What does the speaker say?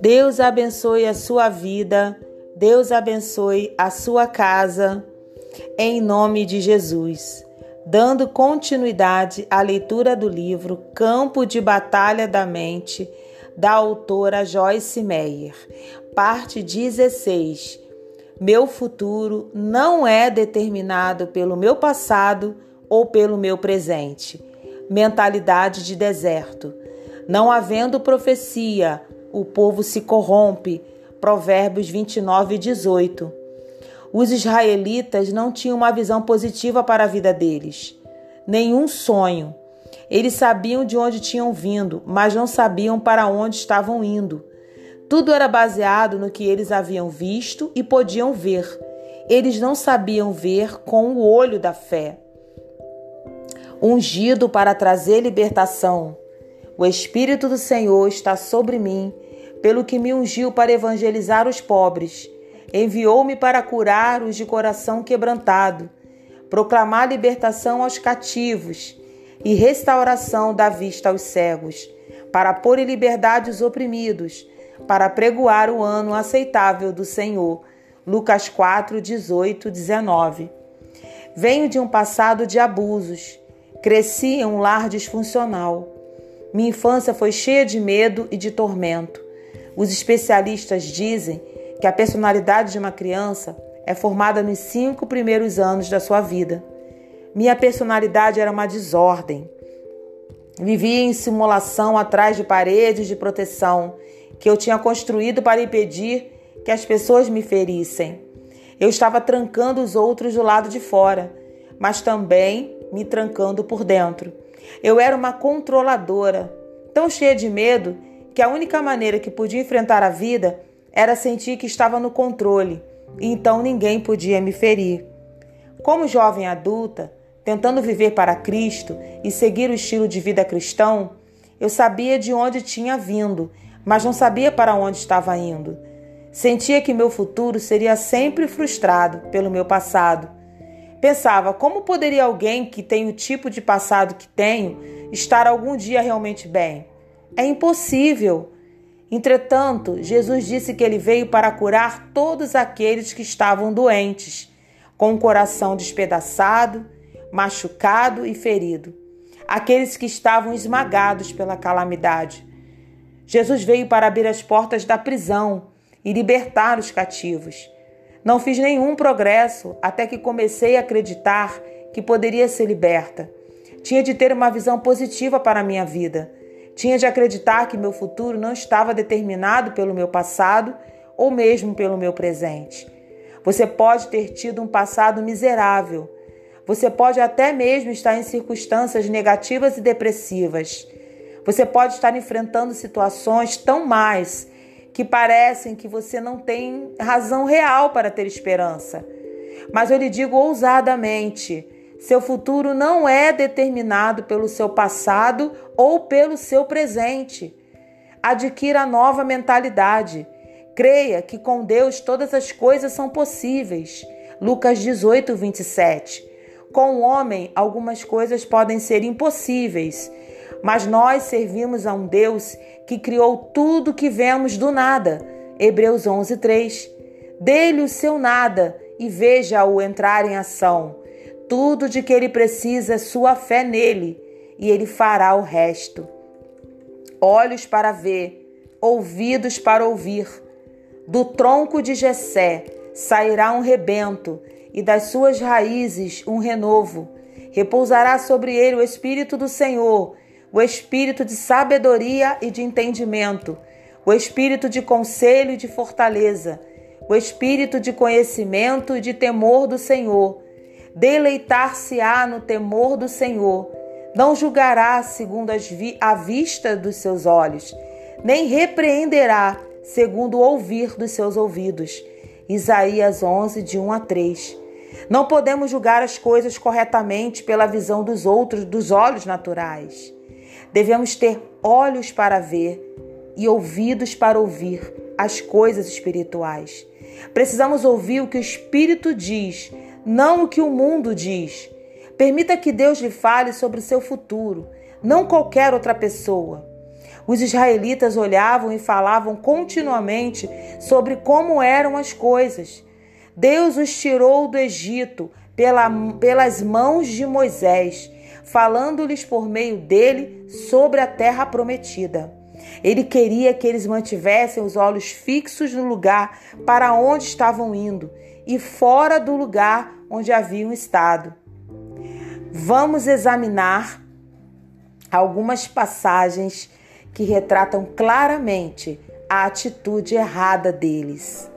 Deus abençoe a sua vida, Deus abençoe a sua casa, em nome de Jesus. Dando continuidade à leitura do livro Campo de Batalha da Mente, da autora Joyce Meyer, parte 16. Meu futuro não é determinado pelo meu passado ou pelo meu presente. Mentalidade de deserto. Não havendo profecia, o povo se corrompe. Provérbios 29 e 18. Os israelitas não tinham uma visão positiva para a vida deles, nenhum sonho. Eles sabiam de onde tinham vindo, mas não sabiam para onde estavam indo. Tudo era baseado no que eles haviam visto e podiam ver. Eles não sabiam ver com o olho da fé. Ungido para trazer libertação. O Espírito do Senhor está sobre mim, pelo que me ungiu para evangelizar os pobres. Enviou-me para curar os de coração quebrantado, proclamar libertação aos cativos e restauração da vista aos cegos, para pôr em liberdade os oprimidos, para pregoar o ano aceitável do Senhor. Lucas 4, 18, 19. Venho de um passado de abusos. Cresci em um lar disfuncional. Minha infância foi cheia de medo e de tormento. Os especialistas dizem que a personalidade de uma criança é formada nos cinco primeiros anos da sua vida. Minha personalidade era uma desordem. Vivia em simulação atrás de paredes de proteção que eu tinha construído para impedir que as pessoas me ferissem. Eu estava trancando os outros do lado de fora, mas também me trancando por dentro. Eu era uma controladora, tão cheia de medo que a única maneira que podia enfrentar a vida era sentir que estava no controle, e então ninguém podia me ferir. Como jovem adulta, tentando viver para Cristo e seguir o estilo de vida cristão, eu sabia de onde tinha vindo, mas não sabia para onde estava indo. Sentia que meu futuro seria sempre frustrado pelo meu passado Pensava, como poderia alguém que tem o tipo de passado que tenho estar algum dia realmente bem? É impossível. Entretanto, Jesus disse que ele veio para curar todos aqueles que estavam doentes, com o coração despedaçado, machucado e ferido, aqueles que estavam esmagados pela calamidade. Jesus veio para abrir as portas da prisão e libertar os cativos. Não fiz nenhum progresso até que comecei a acreditar que poderia ser liberta. Tinha de ter uma visão positiva para a minha vida. Tinha de acreditar que meu futuro não estava determinado pelo meu passado ou mesmo pelo meu presente. Você pode ter tido um passado miserável. Você pode até mesmo estar em circunstâncias negativas e depressivas. Você pode estar enfrentando situações tão mais que parecem que você não tem razão real para ter esperança. Mas eu lhe digo ousadamente: seu futuro não é determinado pelo seu passado ou pelo seu presente. Adquira nova mentalidade. Creia que com Deus todas as coisas são possíveis. Lucas 18, 27. Com o homem, algumas coisas podem ser impossíveis, mas nós servimos a um Deus que criou tudo que vemos do nada. Hebreus 11, 3. Dê-lhe o seu nada e veja-o entrar em ação. Tudo de que ele precisa é sua fé nele, e ele fará o resto. Olhos para ver, ouvidos para ouvir. Do tronco de Jessé sairá um rebento, e das suas raízes um renovo. Repousará sobre ele o Espírito do Senhor, o espírito de sabedoria e de entendimento, o espírito de conselho e de fortaleza, o espírito de conhecimento e de temor do Senhor. Deleitar-se-á no temor do Senhor. Não julgará segundo a vista dos seus olhos, nem repreenderá segundo o ouvir dos seus ouvidos. Isaías 11, de 1 a 3. Não podemos julgar as coisas corretamente pela visão dos outros, dos olhos naturais. Devemos ter olhos para ver e ouvidos para ouvir as coisas espirituais. Precisamos ouvir o que o Espírito diz, não o que o mundo diz. Permita que Deus lhe fale sobre o seu futuro, não qualquer outra pessoa. Os israelitas olhavam e falavam continuamente sobre como eram as coisas. Deus os tirou do Egito pela, pelas mãos de Moisés, falando-lhes por meio dele sobre a terra prometida. Ele queria que eles mantivessem os olhos fixos no lugar para onde estavam indo e fora do lugar onde haviam estado. Vamos examinar algumas passagens que retratam claramente a atitude errada deles.